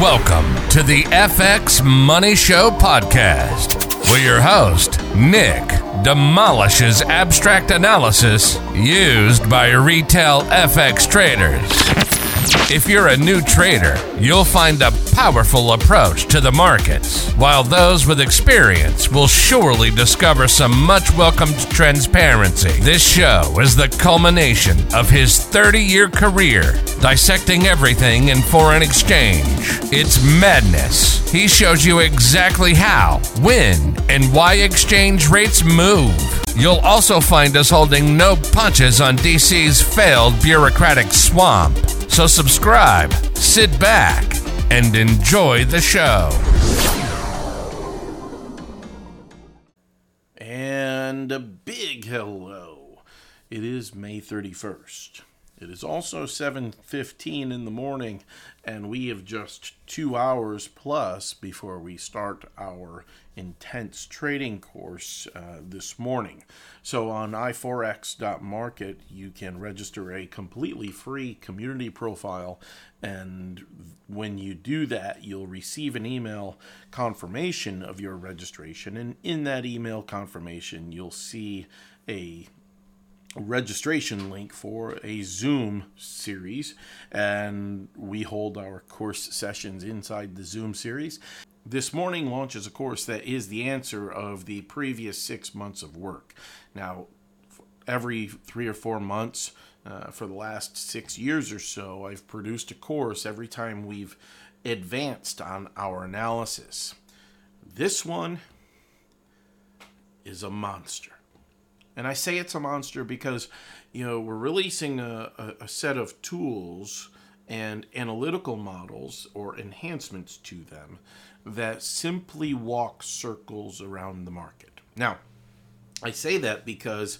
Welcome to the FX Money Show podcast, where your host, Nick, demolishes abstract analysis used by retail FX traders. If you're a new trader, you'll find a powerful approach to the markets, while those with experience will surely discover some much welcomed transparency. This show is the culmination of his 30 year career dissecting everything in foreign exchange. It's madness. He shows you exactly how, when, and why exchange rates move. You'll also find us holding no punches on DC's failed bureaucratic swamp. So subscribe, sit back, and enjoy the show. And a big hello. It is May 31st. It is also 7:15 in the morning and we have just 2 hours plus before we start our intense trading course uh, this morning. So on iforex.market you can register a completely free community profile and when you do that you'll receive an email confirmation of your registration and in that email confirmation you'll see a registration link for a Zoom series, and we hold our course sessions inside the Zoom series. This morning launches a course that is the answer of the previous six months of work. Now, every three or four months uh, for the last six years or so, I've produced a course every time we've advanced on our analysis. This one is a monster. And I say it's a monster because, you know, we're releasing a, a, a set of tools and analytical models or enhancements to them that simply walk circles around the market. Now, I say that because,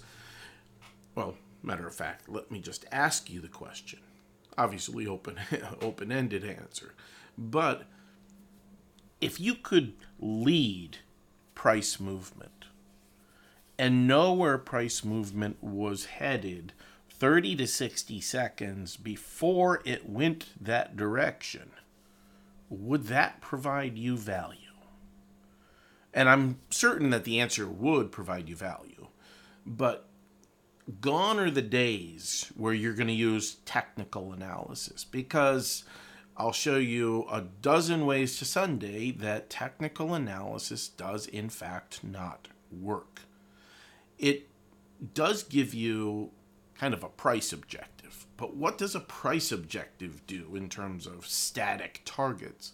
well, matter of fact, let me just ask you the question. Obviously, open open-ended answer, but if you could lead price movement and know where price movement was headed 30 to 60 seconds before it went that direction, would that provide you value? And I'm certain that the answer would provide you value. But gone are the days where you're going to use technical analysis because I'll show you a dozen ways to Sunday that technical analysis does, in fact, not work it does give you kind of a price objective. But what does a price objective do in terms of static targets?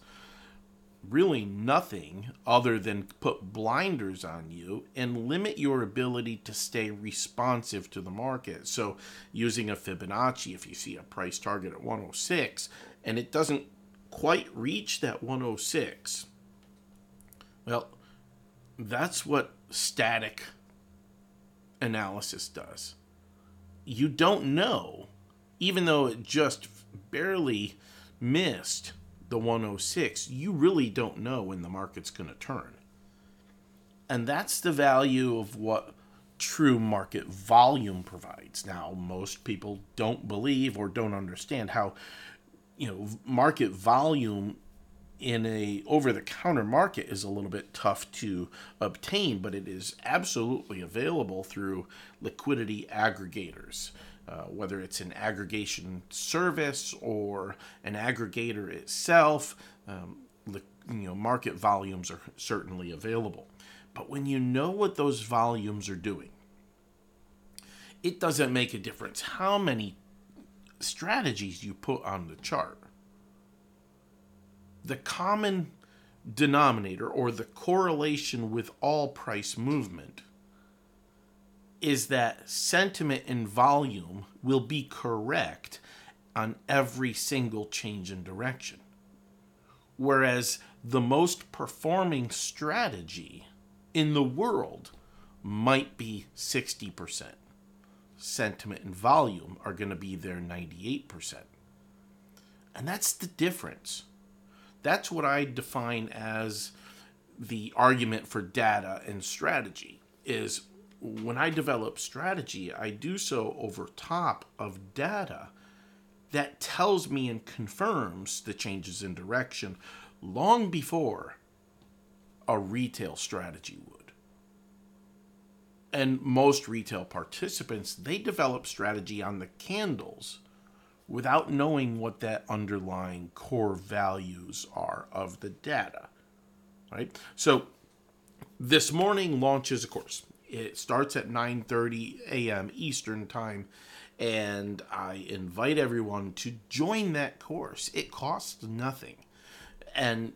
Really nothing other than put blinders on you and limit your ability to stay responsive to the market. So, using a Fibonacci, if you see a price target at 106 and it doesn't quite reach that 106, well, that's what static analysis does. You don't know, even though it just barely missed the 106, you really don't know when the market's going to turn. And that's the value of what true market volume provides. Now, most people don't believe or don't understand how you know market volume in a over the counter market is a little bit tough to obtain, but it is absolutely available through liquidity aggregators. Uh, whether it's an aggregation service or an aggregator itself, um, you know, market volumes are certainly available. But when you know what those volumes are doing, it doesn't make a difference how many strategies you put on the chart the common denominator or the correlation with all price movement is that sentiment and volume will be correct on every single change in direction. Whereas the most performing strategy in the world might be 60%. Sentiment and volume are going to be there 98%. And that's the difference that's what I define as the argument for data and strategy is when I develop strategy, I do so over top of data that tells me and confirms the changes in direction long before a retail strategy would. And most retail participants, they develop strategy on the candles without knowing what that underlying core values are of the data. Right? So this morning launches a course. It starts at 9:30 a.m. Eastern Time and I invite everyone to join that course. It costs nothing. And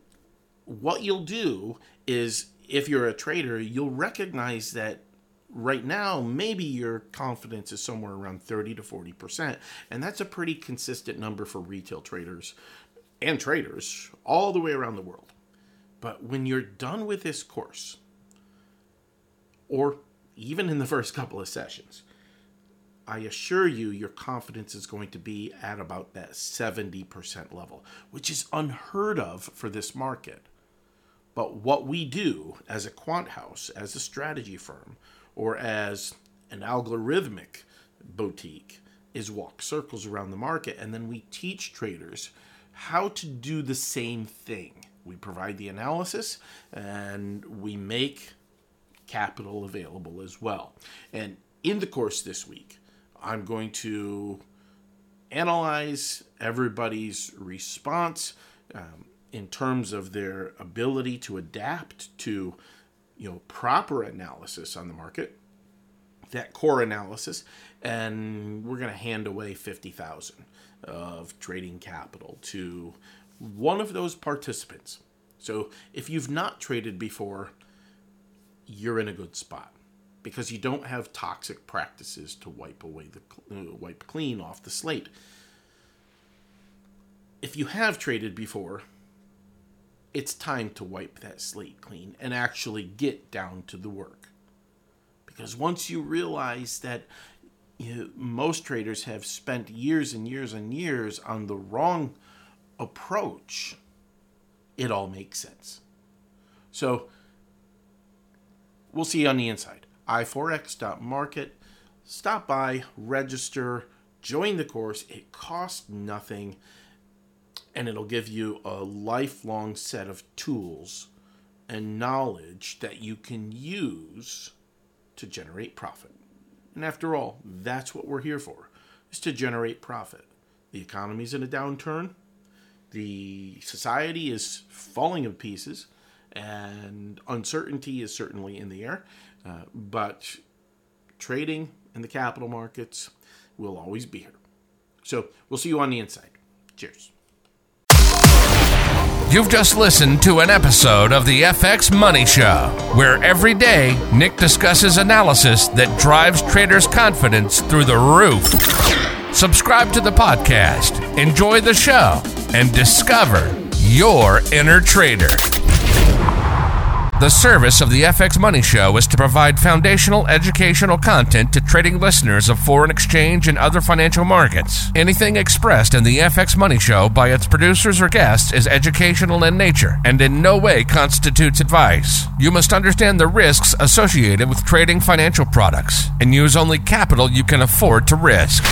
what you'll do is if you're a trader, you'll recognize that right now maybe your confidence is somewhere around 30 to 40%, and that's a pretty consistent number for retail traders and traders all the way around the world. But when you're done with this course, or even in the first couple of sessions, I assure you, your confidence is going to be at about that 70% level, which is unheard of for this market. But what we do as a quant house, as a strategy firm, or as an algorithmic boutique is walk circles around the market and then we teach traders how to do the same thing. We provide the analysis and we make capital available as well. And in the course this week, I'm going to analyze everybody's response um, in terms of their ability to adapt to you know proper analysis on the market that core analysis and we're going to hand away 50,000 of trading capital to one of those participants so if you've not traded before you're in a good spot because you don't have toxic practices to wipe away the uh, wipe clean off the slate. If you have traded before, it's time to wipe that slate clean and actually get down to the work. Because once you realize that you know, most traders have spent years and years and years on the wrong approach, it all makes sense. So we'll see you on the inside iforex.market. Stop by, register, join the course. It costs nothing, and it'll give you a lifelong set of tools and knowledge that you can use to generate profit. And after all, that's what we're here for, is to generate profit. The economy's in a downturn. The society is falling to pieces and uncertainty is certainly in the air. Uh, but trading in the capital markets will always be here. So we'll see you on the inside. Cheers. You've just listened to an episode of the FX Money Show, where every day Nick discusses analysis that drives traders' confidence through the roof. Subscribe to the podcast, enjoy the show, and discover your inner trader. The service of the FX Money Show is to provide foundational educational content to trading listeners of foreign exchange and other financial markets. Anything expressed in the FX Money Show by its producers or guests is educational in nature and in no way constitutes advice. You must understand the risks associated with trading financial products and use only capital you can afford to risk.